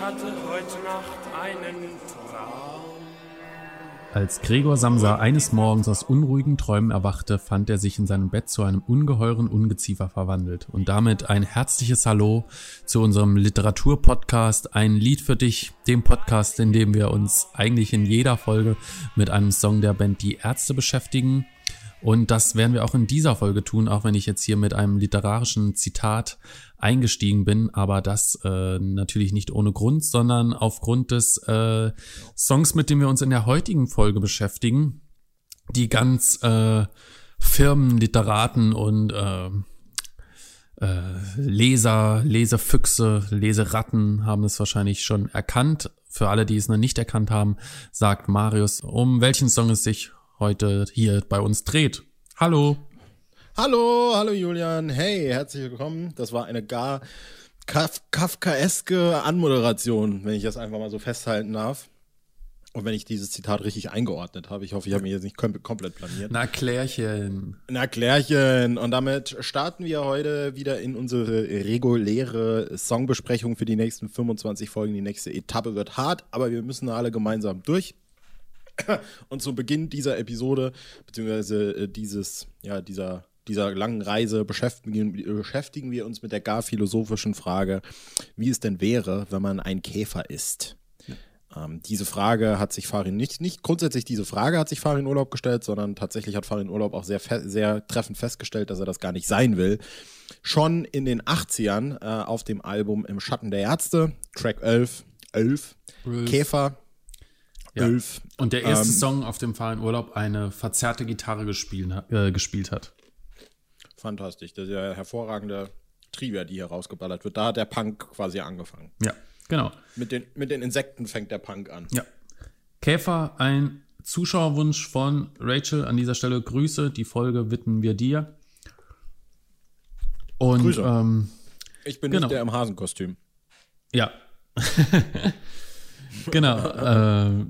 hatte heute Nacht einen Traum. Als Gregor Samsa eines Morgens aus unruhigen Träumen erwachte, fand er sich in seinem Bett zu einem ungeheuren Ungeziefer verwandelt. Und damit ein herzliches Hallo zu unserem Literaturpodcast Ein Lied für dich, dem Podcast, in dem wir uns eigentlich in jeder Folge mit einem Song der Band Die Ärzte beschäftigen. Und das werden wir auch in dieser Folge tun, auch wenn ich jetzt hier mit einem literarischen Zitat eingestiegen bin, aber das äh, natürlich nicht ohne Grund, sondern aufgrund des äh, Songs, mit dem wir uns in der heutigen Folge beschäftigen, die ganz äh, Firmen, Literaten und äh, äh, Leser, Lesefüchse, Leseratten haben es wahrscheinlich schon erkannt. Für alle, die es noch nicht erkannt haben, sagt Marius, um welchen Song es sich heute hier bei uns dreht. Hallo. Hallo, hallo Julian. Hey, herzlich willkommen. Das war eine gar Kaf kafkaeske Anmoderation, wenn ich das einfach mal so festhalten darf. Und wenn ich dieses Zitat richtig eingeordnet habe. Ich hoffe, ich habe mich jetzt nicht kom komplett planiert. Na, Klärchen. Na, Klärchen. Und damit starten wir heute wieder in unsere reguläre Songbesprechung für die nächsten 25 Folgen. Die nächste Etappe wird hart, aber wir müssen alle gemeinsam durch. Und zu Beginn dieser Episode, beziehungsweise äh, dieses, ja, dieser dieser langen Reise beschäftigen, beschäftigen wir uns mit der gar philosophischen Frage, wie es denn wäre, wenn man ein Käfer ist. Ähm, diese Frage hat sich Farin nicht, nicht grundsätzlich diese Frage hat sich Farin Urlaub gestellt, sondern tatsächlich hat Farin Urlaub auch sehr, sehr treffend festgestellt, dass er das gar nicht sein will. Schon in den 80ern äh, auf dem Album Im Schatten der Ärzte, Track 11, 11, 11. Käfer, ja. Elf. Und der erste ähm, Song, auf dem Farin Urlaub eine verzerrte Gitarre gespielt, äh, gespielt hat fantastisch. Das ist ja hervorragende Trivia, die hier rausgeballert wird. Da hat der Punk quasi angefangen. Ja, genau. Mit den, mit den Insekten fängt der Punk an. Ja. Käfer, ein Zuschauerwunsch von Rachel. An dieser Stelle Grüße. Die Folge widmen wir dir. Und Grüße. Ähm, ich bin genau. nicht der im Hasenkostüm. Ja. genau. äh,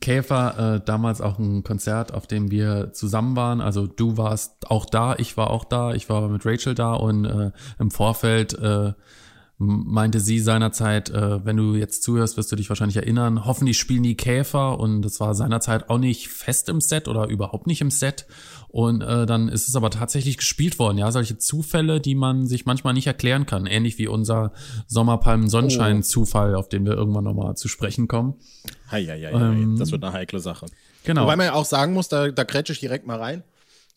Käfer äh, damals auch ein Konzert, auf dem wir zusammen waren. Also du warst auch da, ich war auch da, ich war mit Rachel da und äh, im Vorfeld äh, meinte sie seinerzeit, äh, wenn du jetzt zuhörst, wirst du dich wahrscheinlich erinnern, hoffentlich spielen die Käfer und das war seinerzeit auch nicht fest im Set oder überhaupt nicht im Set und äh, dann ist es aber tatsächlich gespielt worden, ja, solche Zufälle, die man sich manchmal nicht erklären kann, ähnlich wie unser Sommerpalmen-Sonnenschein-Zufall, auf den wir irgendwann nochmal zu sprechen kommen. Hei, hei, hei, ähm, das wird eine heikle Sache. Genau. Wobei man ja auch sagen muss, da, da grätsche ich direkt mal rein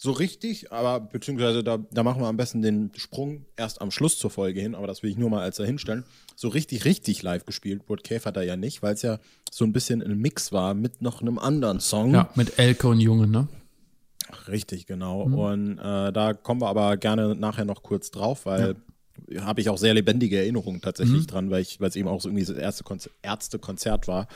so richtig, aber beziehungsweise da, da machen wir am besten den Sprung erst am Schluss zur Folge hin, aber das will ich nur mal als dahinstellen. So richtig, richtig live gespielt wurde Käfer da ja nicht, weil es ja so ein bisschen ein Mix war mit noch einem anderen Song. Ja, mit Elke und Junge, ne? Richtig, genau. Mhm. Und äh, da kommen wir aber gerne nachher noch kurz drauf, weil ja. habe ich auch sehr lebendige Erinnerungen tatsächlich mhm. dran, weil es eben auch so irgendwie das erste Konzer Ärztekonzert war.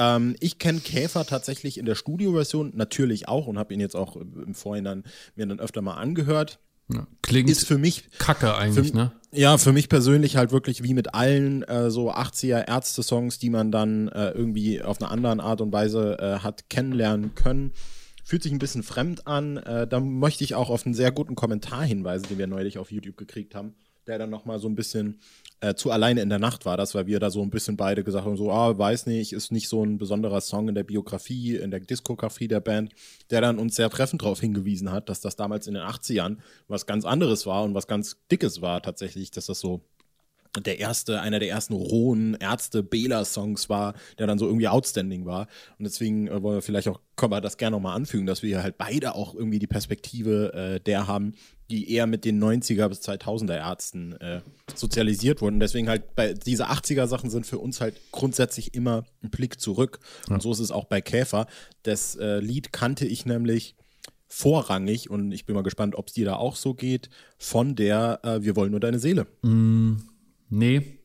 Ähm, ich kenne Käfer tatsächlich in der Studioversion natürlich auch und habe ihn jetzt auch im Vorhinein mir dann öfter mal angehört. Ja, klingt ist für mich Kacke eigentlich, für, ne? Ja, für mich persönlich halt wirklich wie mit allen äh, so 80er Ärzte-Songs, die man dann äh, irgendwie auf eine andere Art und Weise äh, hat kennenlernen können. Fühlt sich ein bisschen fremd an. Äh, da möchte ich auch auf einen sehr guten Kommentar hinweisen, den wir neulich auf YouTube gekriegt haben, der dann nochmal so ein bisschen äh, zu alleine in der Nacht war das, weil wir da so ein bisschen beide gesagt haben, so, ah, weiß nicht, ist nicht so ein besonderer Song in der Biografie, in der Diskografie der Band, der dann uns sehr treffend darauf hingewiesen hat, dass das damals in den 80ern was ganz anderes war und was ganz Dickes war tatsächlich, dass das so der erste, einer der ersten rohen Ärzte-Bela-Songs war, der dann so irgendwie outstanding war. Und deswegen äh, wollen wir vielleicht auch, können wir das gerne nochmal anfügen, dass wir halt beide auch irgendwie die Perspektive äh, der haben, die eher mit den 90er bis 2000er Ärzten äh, sozialisiert wurden. Deswegen halt bei diese 80er Sachen sind für uns halt grundsätzlich immer ein Blick zurück. Ja. Und so ist es auch bei Käfer. Das äh, Lied kannte ich nämlich vorrangig und ich bin mal gespannt, ob es dir da auch so geht, von der äh, Wir wollen nur deine Seele. Mm Nee,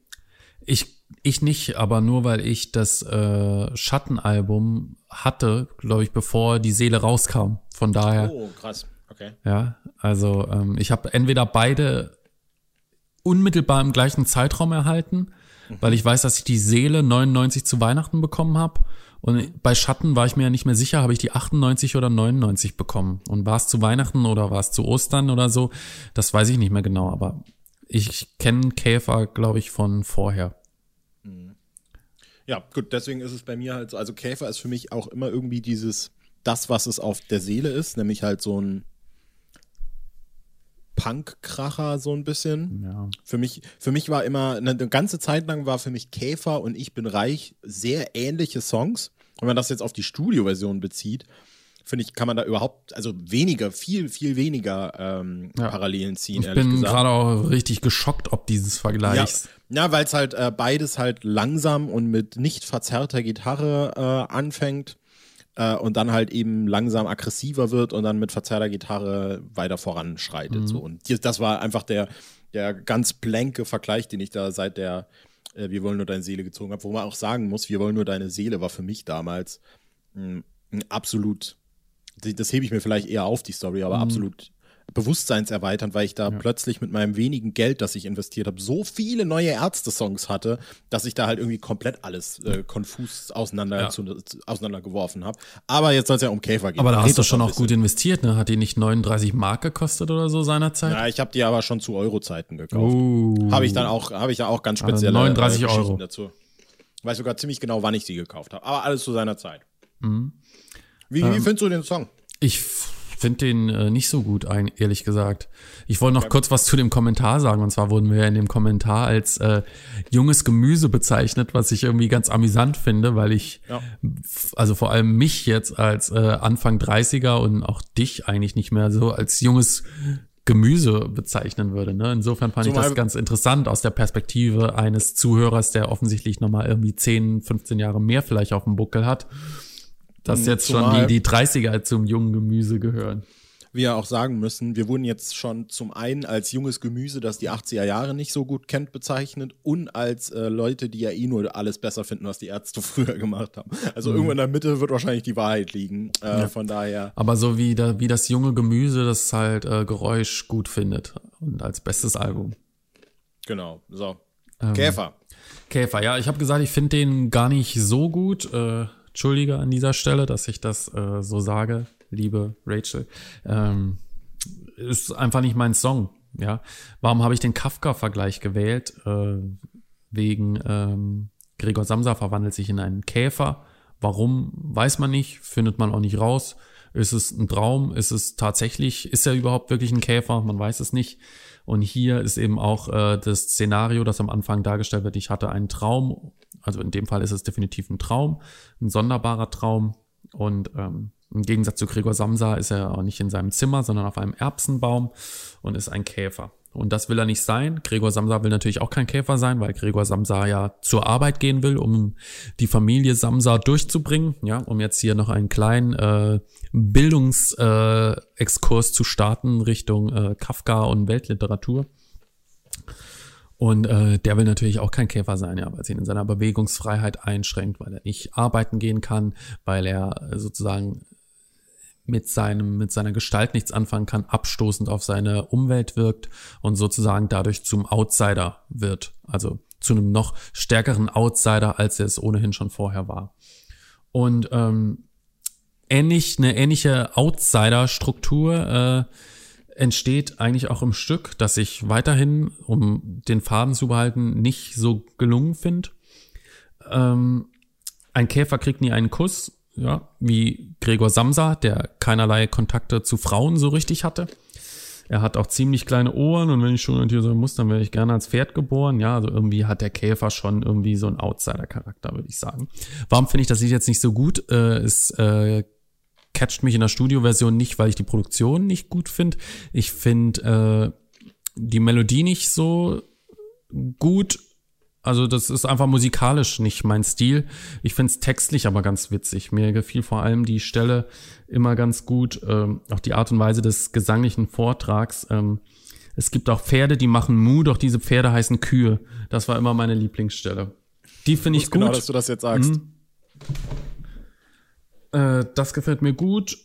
ich, ich nicht, aber nur weil ich das äh, Schattenalbum hatte, glaube ich, bevor die Seele rauskam. Von daher. Oh, krass. Okay. Ja, also ähm, ich habe entweder beide unmittelbar im gleichen Zeitraum erhalten, mhm. weil ich weiß, dass ich die Seele 99 zu Weihnachten bekommen habe. Und bei Schatten war ich mir ja nicht mehr sicher, habe ich die 98 oder 99 bekommen. Und war es zu Weihnachten oder war es zu Ostern oder so? Das weiß ich nicht mehr genau, aber ich kenne Käfer, glaube ich, von vorher. Mhm. Ja, gut, deswegen ist es bei mir halt so, also Käfer ist für mich auch immer irgendwie dieses, das, was es auf der Seele ist, nämlich halt so ein Punk-Kracher so ein bisschen. Ja. Für mich, für mich war immer, eine, eine ganze Zeit lang war für mich Käfer und Ich bin reich sehr ähnliche Songs. Wenn man das jetzt auf die Studioversion bezieht, finde ich, kann man da überhaupt, also weniger, viel, viel weniger ähm, Ja. Parallelen ziehen, Ich ehrlich bin gerade auch richtig geschockt ob dieses Ja, Vergleichs. ja weil es halt äh, beides halt langsam und mit nicht verzerrter Gitarre äh, anfängt äh, und dann halt eben langsam aggressiver wird und dann mit verzerrter Gitarre weiter voranschreitet. So. Und das war einfach der, der ganz blanke Vergleich, den ich da seit der äh, Wir wollen nur deine Seele gezogen habe, wo man auch sagen muss, Wir wollen nur deine Seele war für mich damals mh, ein absolut, das hebe ich mir vielleicht eher auf, die Story, aber absolut bewusstseinserweiternd, weil ich da plötzlich mit meinem wenigen Geld, das ich investiert habe, so viele neue Ärzte-Songs hatte, dass ich da halt irgendwie komplett alles äh, konfus auseinander, Ja. zu, auseinandergeworfen habe. Aber jetzt soll es ja um Käfer gehen. Aber da hast du schon auch gut investiert, ne? Hat die nicht 39 Mark gekostet oder so seinerzeit? Ja, ich habe die aber schon zu Euro-Zeiten gekauft. Uh. Habe ich dann auch, habe ich ja auch ganz spezielle 39 äh, Euro. dazu. Weiß sogar ziemlich genau, wann ich sie gekauft habe. Aber alles zu seiner Zeit. Mhm. Wie, Ähm, wie findest du den Song? Ich finde den äh, nicht so gut, ein, ehrlich gesagt. Ich wollte noch kurz was zu dem Kommentar sagen. Und zwar wurden wir ja in dem Kommentar als äh, junges Gemüse bezeichnet, was ich irgendwie ganz amüsant finde, weil ich, Ja. also vor allem mich jetzt als äh, Anfang 30er und auch dich eigentlich nicht mehr so als junges Gemüse bezeichnen würde. Ne? Insofern fand ich Zumal- das ganz interessant aus der Perspektive eines Zuhörers, der offensichtlich nochmal irgendwie 10, 15 Jahre mehr vielleicht auf dem Buckel hat. Dass jetzt schon die, die 30er zum jungen Gemüse gehören. wir auch sagen müssen, wir wurden jetzt schon zum einen als junges Gemüse, das die 80er Jahre nicht so gut kennt, bezeichnet und als äh, Leute, die ja eh nur alles besser finden, was die Ärzte früher gemacht haben. Also Mhm. irgendwo in der Mitte wird wahrscheinlich die Wahrheit liegen. Äh, Von daher, Aber so wie, da, wie das junge Gemüse das halt äh, Geräusch gut findet. Und als bestes Album. genau. So. Ähm. Käfer. Käfer, ja, ich habe gesagt, ich finde den gar nicht so gut. Äh, Entschuldige an dieser Stelle, dass ich das äh, so sage, liebe Rachel. Ähm, ist einfach nicht mein Song. Ja, warum habe ich den Kafka-Vergleich gewählt? Äh, wegen ähm, Gregor Samsa verwandelt sich in einen Käfer. Warum weiß man nicht, findet man auch nicht raus. Ist es ein Traum? Ist es tatsächlich? Ist er überhaupt wirklich ein Käfer? Man weiß es nicht. Und hier ist eben auch äh, das Szenario, das am Anfang dargestellt wird. Ich hatte einen Traum. Also in dem Fall ist es definitiv ein Traum, ein sonderbarer Traum. Und ähm, im Gegensatz zu Gregor Samsa ist er auch nicht in seinem Zimmer, sondern auf einem Erbsenbaum und ist ein Käfer. Und das will er nicht sein. Gregor Samsa will natürlich auch kein Käfer sein, weil Gregor Samsa ja zur Arbeit gehen will, um die Familie Samsa durchzubringen. Ja, um jetzt hier noch einen kleinen äh, Bildungsexkurs äh, zu starten Richtung äh, Kafka und Weltliteratur. Und äh, der will natürlich auch kein Käfer sein, ja, weil es ihn in seiner Bewegungsfreiheit einschränkt, weil er nicht arbeiten gehen kann, weil er sozusagen mit seinem, mit seiner Gestalt nichts anfangen kann, abstoßend auf seine Umwelt wirkt und sozusagen dadurch zum Outsider wird. Also zu einem noch stärkeren Outsider, als er es ohnehin schon vorher war. Und ähm, ähnlich, eine ähnliche Outsider-Struktur äh, entsteht eigentlich auch im Stück, das ich weiterhin, um den Faden zu behalten, nicht so gelungen finde. Ähm, ein Käfer kriegt nie einen Kuss, ja, wie Gregor Samsa, der keinerlei Kontakte zu Frauen so richtig hatte. Er hat auch ziemlich kleine Ohren und wenn ich schon ein Tier sein muss, dann wäre ich gerne als Pferd geboren. Ja, also irgendwie hat der Käfer schon irgendwie so einen Outsider-Charakter, würde ich sagen. Warum finde ich das jetzt nicht so gut? Äh, es äh, catcht mich in der Studioversion nicht, weil ich die Produktion nicht gut finde. Ich finde äh, die Melodie nicht so gut. Also das ist einfach musikalisch nicht mein Stil. Ich finde es textlich aber ganz witzig. Mir gefiel vor allem die Stelle immer ganz gut, ähm, auch die Art und Weise des gesanglichen Vortrags. Ähm, es gibt auch Pferde, die machen Mu, doch diese Pferde heißen Kühe. Das war immer meine Lieblingsstelle. Die finde ich gut. Genau, dass du das jetzt sagst. Äh, das gefällt mir gut.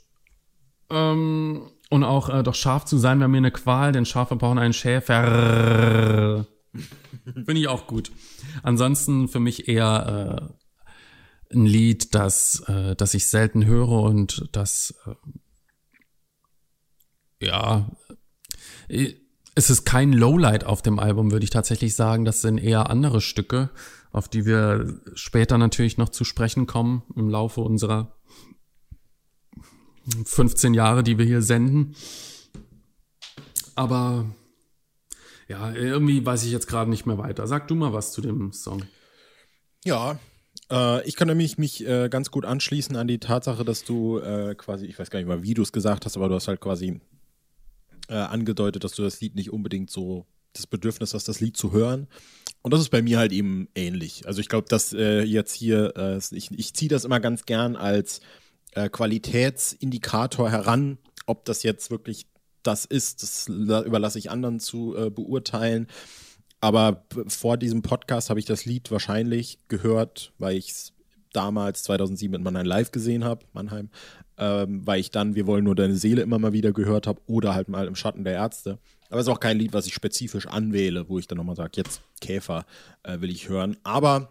Ähm, und auch äh, doch scharf zu sein wäre mir eine Qual, denn Schafe brauchen einen Schäfer. Finde ich auch gut. Ansonsten für mich eher äh, ein Lied, das, äh, das ich selten höre und das äh, ja, äh, es ist kein Lowlight auf dem Album, würde ich tatsächlich sagen. Das sind eher andere Stücke, auf die wir später natürlich noch zu sprechen kommen im Laufe unserer 15 Jahre, die wir hier senden. Aber ja, irgendwie weiß ich jetzt gerade nicht mehr weiter. Sag du mal was zu dem Song. Ja, äh, ich kann nämlich mich äh, ganz gut anschließen an die Tatsache, dass du äh, quasi, ich weiß gar nicht mal, wie du es gesagt hast, aber du hast halt quasi äh, angedeutet, dass du das Lied nicht unbedingt so das Bedürfnis hast, das Lied zu hören. Und das ist bei mir halt eben ähnlich. Also ich glaube, dass äh, jetzt hier, äh, ich, ich ziehe das immer ganz gern als Qualitätsindikator heran, ob das jetzt wirklich das ist, das überlasse ich anderen zu beurteilen. Aber vor diesem Podcast habe ich das Lied wahrscheinlich gehört, weil ich es damals 2007 in Mannheim live gesehen habe, Mannheim, ähm, weil ich dann Wir wollen nur deine Seele immer mal wieder gehört habe oder halt mal im Schatten der Ärzte. Aber es ist auch kein Lied, was ich spezifisch anwähle, wo ich dann nochmal sage, jetzt Käfer äh, will ich hören. Aber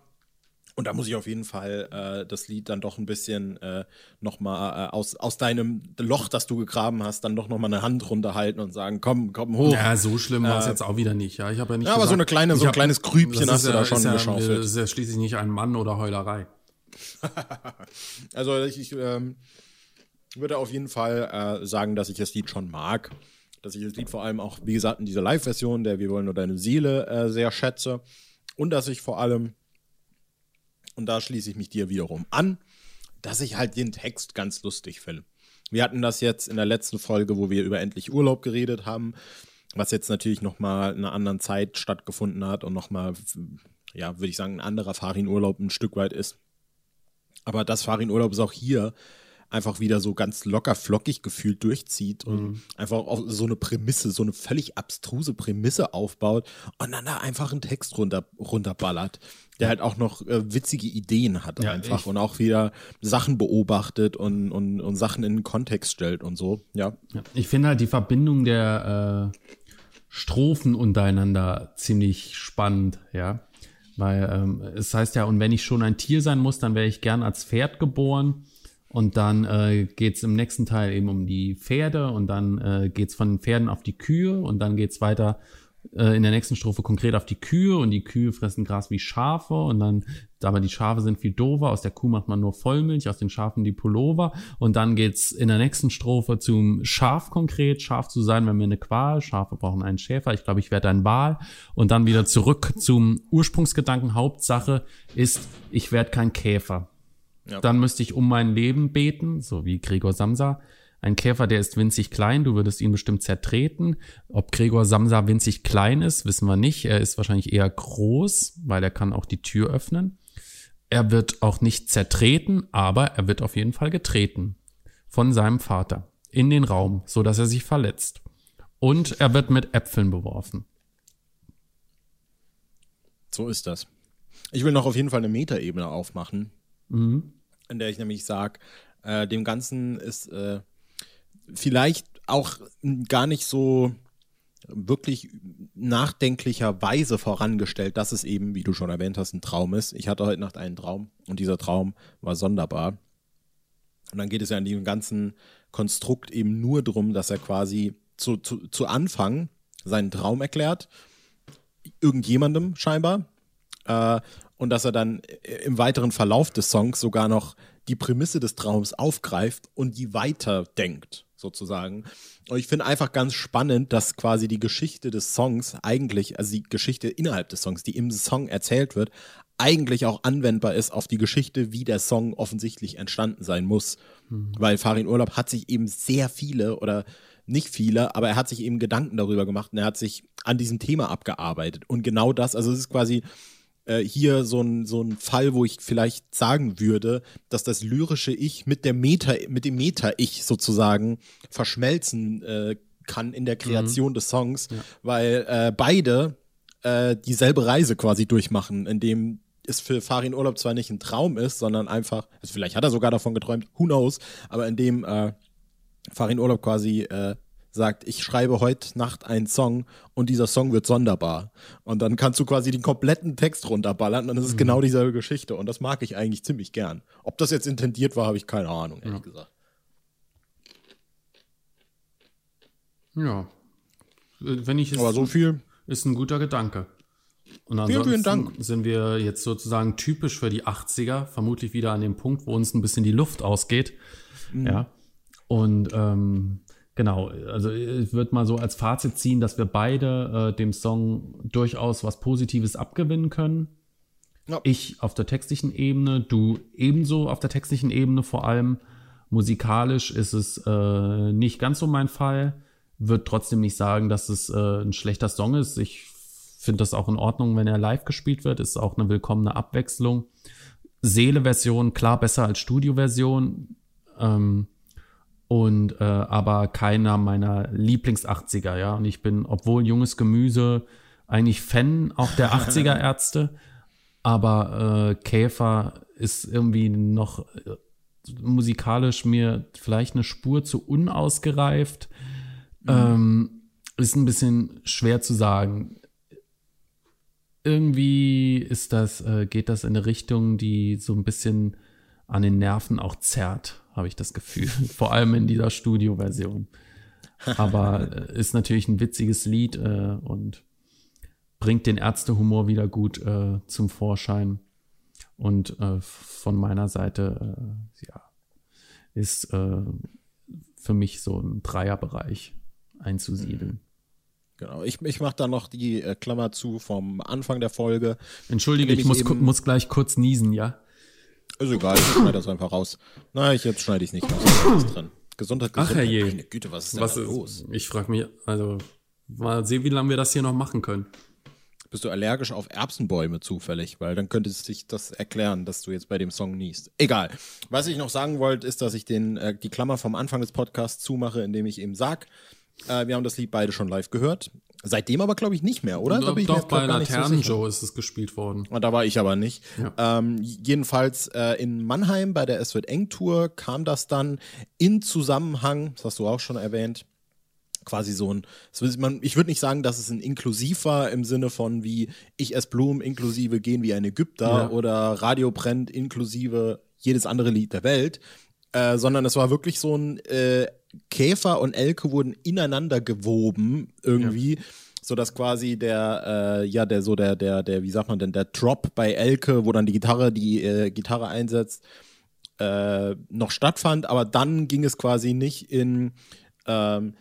und da muss ich auf jeden Fall äh, das Lied dann doch ein bisschen äh, nochmal äh, aus, aus deinem Loch, das du gegraben hast, dann doch nochmal eine Hand runterhalten und sagen, komm, komm hoch. Ja, so schlimm war es äh, jetzt auch wieder nicht. Ja, ich habe ja nicht. Ja, gesagt, aber so eine kleine, so ein hab, kleines Grübchen hast du da schon ja, geschaufelt. Das ist ja schließlich nicht ein Mann oder Heulerei. also ich, ich ähm, würde auf jeden Fall äh, sagen, dass ich das Lied schon mag. Dass ich das Lied vor allem auch, wie gesagt, in dieser Live-Version, der Wir wollen nur deine Seele, äh, sehr schätze. Und dass ich vor allem und da schließe ich mich dir wiederum an, dass ich halt den Text ganz lustig finde. Wir hatten das jetzt in der letzten Folge, wo wir über endlich Urlaub geredet haben, was jetzt natürlich nochmal in einer anderen Zeit stattgefunden hat und nochmal, ja, würde ich sagen, ein anderer Farin-Urlaub ein Stück weit ist. Aber das Farin-Urlaub ist auch hier einfach wieder so ganz locker flockig gefühlt durchzieht und mhm. einfach auch so eine Prämisse, so eine völlig abstruse Prämisse aufbaut und dann da einfach einen Text runter, runterballert, der halt auch noch äh, witzige Ideen hat ja, einfach ich. und auch wieder Sachen beobachtet und, und, und Sachen in den Kontext stellt und so, ja. ja ich finde halt die Verbindung der äh, Strophen untereinander ziemlich spannend, ja. Weil ähm, es heißt ja, und wenn ich schon ein Tier sein muss, dann wäre ich gern als Pferd geboren. Und dann äh, geht im nächsten Teil eben um die Pferde und dann äh, geht von den Pferden auf die Kühe und dann geht's weiter äh, in der nächsten Strophe konkret auf die Kühe und die Kühe fressen Gras wie Schafe und dann, aber die Schafe sind viel dover, aus der Kuh macht man nur Vollmilch, aus den Schafen die Pullover und dann geht's in der nächsten Strophe zum Schaf konkret, Schaf zu sein, wenn wir eine Qual, Schafe brauchen einen Schäfer, ich glaube, ich werde ein Wal und dann wieder zurück zum Ursprungsgedanken, Hauptsache ist, ich werde kein Käfer. Ja. Dann müsste ich um mein Leben beten, so wie Gregor Samsa. Ein Käfer, der ist winzig klein, du würdest ihn bestimmt zertreten. Ob Gregor Samsa winzig klein ist, wissen wir nicht. Er ist wahrscheinlich eher groß, weil er kann auch die Tür öffnen. Er wird auch nicht zertreten, aber er wird auf jeden Fall getreten von seinem Vater in den Raum, so dass er sich verletzt. Und er wird mit Äpfeln beworfen. So ist das. Ich will noch auf jeden Fall eine Metaebene aufmachen. Mhm in der ich nämlich sage, äh, dem Ganzen ist äh, vielleicht auch gar nicht so wirklich nachdenklicherweise vorangestellt, dass es eben, wie du schon erwähnt hast, ein Traum ist. Ich hatte heute Nacht einen Traum und dieser Traum war sonderbar. Und dann geht es ja in diesem ganzen Konstrukt eben nur darum, dass er quasi zu, zu, zu Anfang seinen Traum erklärt, irgendjemandem scheinbar, äh, und dass er dann im weiteren Verlauf des Songs sogar noch die Prämisse des Traums aufgreift und die weiterdenkt, sozusagen. Und ich finde einfach ganz spannend, dass quasi die Geschichte des Songs eigentlich, also die Geschichte innerhalb des Songs, die im Song erzählt wird, eigentlich auch anwendbar ist auf die Geschichte, wie der Song offensichtlich entstanden sein muss. Mhm. Weil Farin Urlaub hat sich eben sehr viele oder nicht viele, aber er hat sich eben Gedanken darüber gemacht und er hat sich an diesem Thema abgearbeitet. Und genau das, also es ist quasi äh, hier so ein, so ein Fall, wo ich vielleicht sagen würde, dass das lyrische Ich mit, der Meta, mit dem Meta-Ich sozusagen verschmelzen äh, kann in der. Kreation mhm. des Songs, ja. weil äh, beide äh, dieselbe Reise quasi durchmachen, indem es für Farin Urlaub zwar nicht ein Traum ist, sondern einfach, also vielleicht hat er sogar davon geträumt, who knows, aber indem äh, Farin Urlaub quasi äh, sagt, ich schreibe heute Nacht einen Song und dieser Song wird sonderbar. Und dann kannst du quasi den kompletten Text runterballern und das ist mhm. genau dieselbe Geschichte. Und das mag ich eigentlich ziemlich gern. Ob das jetzt intendiert war, habe ich keine Ahnung, ehrlich ja. gesagt. Ja. wenn ich es Aber so viel. ist ein guter Gedanke. Und Vielen, ansonsten vielen Dank. sind wir jetzt sozusagen typisch für die 80er, vermutlich wieder an dem Punkt, wo uns ein bisschen die Luft ausgeht. Mhm. Ja. Und ähm, genau, also ich würde mal so als Fazit ziehen, dass wir beide äh, dem Song durchaus was Positives abgewinnen können. Ja. Ich auf der textlichen Ebene, du ebenso auf der textlichen Ebene vor allem. Musikalisch ist es äh, nicht ganz so mein Fall. Würde trotzdem nicht sagen, dass es äh, ein schlechter Song ist. Ich finde das auch in Ordnung, wenn er live gespielt wird. Ist auch eine willkommene Abwechslung. Seele-Version, klar besser als Studio-Version. Ähm, und äh, aber keiner meiner Lieblings-80er, ja. Und ich bin, obwohl junges Gemüse, eigentlich Fan auch der 80er-Ärzte. Aber äh, Käfer ist irgendwie noch äh, musikalisch mir vielleicht eine Spur zu unausgereift. Ähm, ist ein bisschen schwer zu sagen. Irgendwie ist das, äh, geht das in eine Richtung, die so ein bisschen an den Nerven auch zerrt, habe ich das Gefühl. Vor allem in dieser Studioversion. Aber äh, ist natürlich ein witziges Lied äh, und bringt den Ärztehumor wieder gut äh, zum Vorschein. Und äh, von meiner Seite, äh, ja, ist äh, für mich so ein Dreierbereich einzusiedeln. Genau. Ich, ich mache da noch die äh, Klammer zu vom Anfang der Folge. Entschuldige, ich ich muss, muss gleich kurz niesen, ja? Ist egal, ich schneide das einfach raus. Nein, ich, jetzt schneide ich nicht raus. Ist drin. Gesundheit, Ach, Gesundheit. herrje. Meine Güte, was ist denn Was da ist, los? ich frage mich, also mal sehen, wie lange wir das hier noch machen können. Bist du allergisch auf Erbsenbäume zufällig? Weil dann könnte sich das erklären, dass du jetzt bei dem Song niest. Egal. Was ich noch sagen wollte, ist, dass ich den, äh, die Klammer vom Anfang des Podcasts zumache, indem ich eben sag, äh, wir haben das Lied beide schon live gehört. Seitdem aber, glaube ich, nicht mehr, oder? Da bin ich mir Doch, jetzt, glaub, bei so Laternen sicher. Joe ist es gespielt worden. Ah, Da war ich aber nicht. Ja. Ähm, jedenfalls äh, in Mannheim bei der Es wird eng Tour kam das dann in Zusammenhang, das hast du auch schon erwähnt, quasi so ein, ich würde nicht sagen, dass es ein Inklusiv war im Sinne von wie ich ess Blumen inklusive gehen wie ein Ägypter Ja. oder Radio brennt inklusive jedes andere Lied der Welt, äh, sondern es war wirklich so ein äh, Käfer und Elke wurden ineinander gewoben irgendwie. So dass quasi der, äh, ja, der so der, der, der, wie sagt man denn, der Drop bei Elke, wo dann die Gitarre die äh, Gitarre einsetzt, äh, noch stattfand, aber dann ging es quasi nicht in ähm,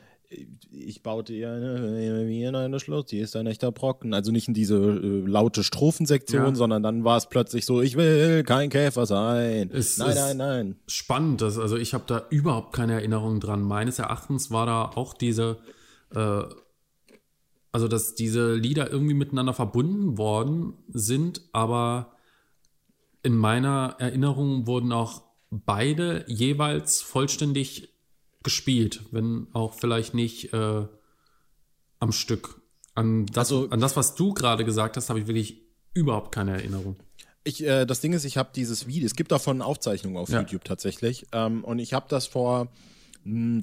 ich baute ihr eine, eine Schluss, die ist ein echter Brocken. Also nicht in diese äh, laute Strophensektion, Ja. sondern dann war es plötzlich so, ich will kein Käfer sein. Es nein, ist- nein, nein. Spannend, das, also ich habe da überhaupt keine Erinnerung dran. Meines Erachtens war da auch diese, äh, also dass diese Lieder irgendwie miteinander verbunden worden sind, aber in meiner Erinnerung wurden auch beide jeweils vollständig gespielt, wenn auch vielleicht nicht äh, am Stück. An das, Also- an das, was du gerade gesagt hast, habe ich wirklich überhaupt keine Erinnerung. Ich, äh, das Ding ist, ich habe dieses Video, es gibt davon Aufzeichnungen auf Ja. YouTube tatsächlich. Ähm, und ich habe das vor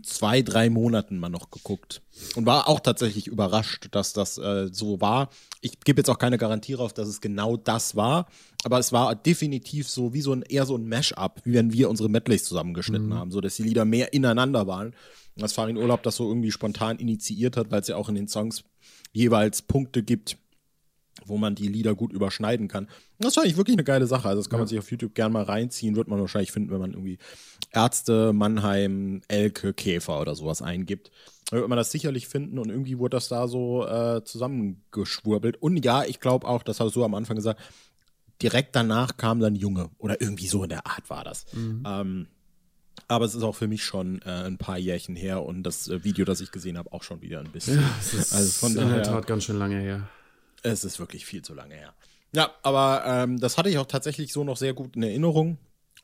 zwei, drei Monaten mal noch geguckt. Und war auch tatsächlich überrascht, dass das äh, so war. Ich gebe jetzt auch keine Garantie darauf, dass es genau das war. Aber es war definitiv so wie so ein eher so ein Mash-up, wie wenn wir unsere Medleys zusammengeschnitten haben, so dass die Lieder mehr ineinander waren. Und dass Farin Urlaub das so irgendwie spontan initiiert hat, weil es ja auch in den Songs jeweils Punkte gibt, wo man die Lieder gut überschneiden kann. Das war eigentlich wirklich eine geile Sache. Also das kann man sich auf YouTube gerne mal reinziehen, wird man wahrscheinlich finden, wenn man irgendwie Ärzte, Mannheim, Elke, Käfer oder sowas eingibt. Da wird man das sicherlich finden und irgendwie wurde das da so äh, zusammengeschwurbelt. Und ja, ich glaube auch, das hast du am Anfang gesagt, direkt danach kam dann Junge oder irgendwie so in der Art war das. Ähm, aber es ist auch für mich schon äh, ein paar Jährchen her und das äh, Video, das ich gesehen habe, auch schon wieder ein bisschen. Es ist Also von in der Tat ganz schön lange her. Es ist wirklich viel zu lange her. Ja, aber ähm, das hatte ich auch tatsächlich so noch sehr gut in Erinnerung.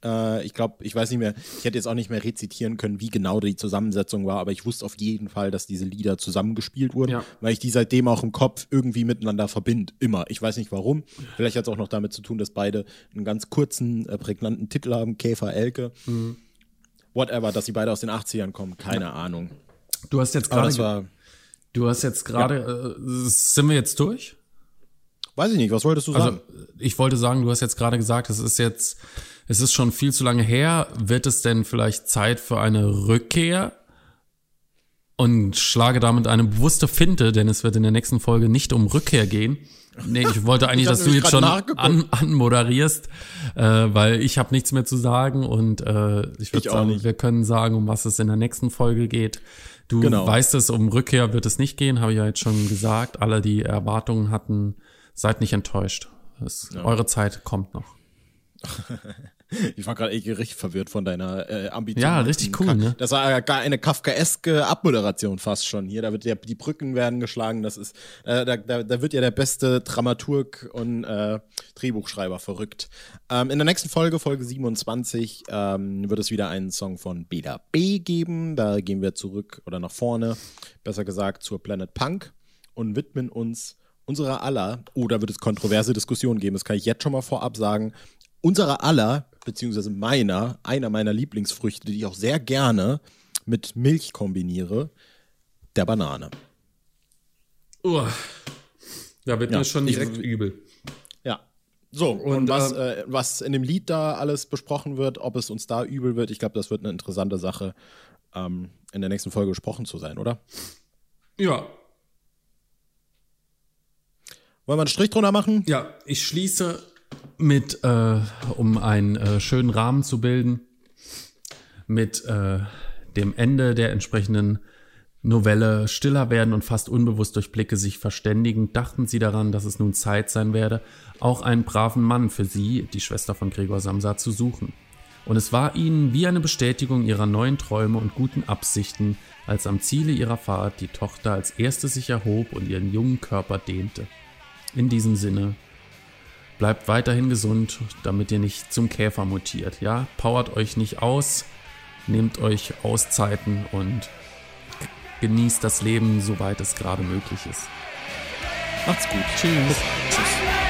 Äh, ich glaube, ich weiß nicht mehr, ich hätte jetzt auch nicht mehr rezitieren können, wie genau die Zusammensetzung war, aber ich wusste auf jeden Fall, dass diese Lieder zusammengespielt wurden, Ja. weil ich die seitdem auch im Kopf irgendwie miteinander verbinde. Immer. Ich weiß nicht warum. Vielleicht hat es auch noch damit zu tun, dass beide einen ganz kurzen, äh, prägnanten Titel haben: Käfer, Elke. Mhm. Whatever, dass sie beide aus den 80ern kommen, keine Ahnung. Du hast jetzt gerade Du hast jetzt gerade, äh, sind wir jetzt durch? Weiß ich nicht, was wolltest du sagen? Also, ich wollte sagen, du hast jetzt gerade gesagt, es ist jetzt, es ist schon viel zu lange her. Wird es denn vielleicht Zeit für eine Rückkehr? und schlage damit eine bewusste Finte, denn es wird in der nächsten Folge nicht um Rückkehr gehen. Nee, ich wollte eigentlich, Ich dass du jetzt schon an, anmoderierst, äh, weil ich habe nichts mehr zu sagen und äh, ich würde sagen, nicht. wir können sagen, um was es in der nächsten Folge geht. Du Genau. weißt es, um Rückkehr wird es nicht gehen, habe ich ja jetzt schon gesagt. Alle, die Erwartungen hatten, seid nicht enttäuscht. Es, Eure Zeit kommt noch. Ich war gerade echt richtig verwirrt von deiner äh, Ambition. Ja, richtig cool, ne? Das war ja gar eine kafkaeske Abmoderation fast schon hier. Da wird ja, die Brücken werden geschlagen. Das ist, äh, da, da, da wird ja der beste Dramaturg und äh, Drehbuchschreiber verrückt. Ähm, in der nächsten Folge, Folge 27, ähm, wird es wieder einen Song von Beda B geben. Da gehen wir zurück oder nach vorne, besser gesagt, zur Planet Punk und widmen uns unserer aller, oh, da wird es kontroverse Diskussionen geben, das kann ich jetzt schon mal vorab sagen, unserer aller, beziehungsweise meiner, einer meiner Lieblingsfrüchte, die ich auch sehr gerne mit Milch kombiniere, der Banane. Uah. Da wird Ja, mir schon ich- direkt übel. Ja. So, und, Und, was, ähm, äh, was in dem Lied da alles besprochen wird, ob es uns da übel wird, ich glaube, das wird eine interessante Sache, ähm, in der nächsten Folge besprochen zu sein, oder? Ja, Wollen wir einen Strich drunter machen? Ja, ich schließe mit, äh, um einen äh, schönen Rahmen zu bilden, mit äh, dem Ende der entsprechenden Novelle stiller werden und fast unbewusst durch Blicke sich verständigen, dachten sie daran, dass es nun Zeit sein werde, auch einen braven Mann für sie, die Schwester von Gregor Samsa, zu suchen. Und es war ihnen wie eine Bestätigung ihrer neuen Träume und guten Absichten, als am Ziele ihrer Fahrt die Tochter als erste sich erhob und ihren jungen Körper dehnte. In diesem Sinne, bleibt weiterhin gesund, damit ihr nicht zum Käfer mutiert. Ja, powert euch nicht aus, nehmt euch Auszeiten und genießt das Leben, soweit es gerade möglich ist. Macht's gut. Tschüss. Tschüss.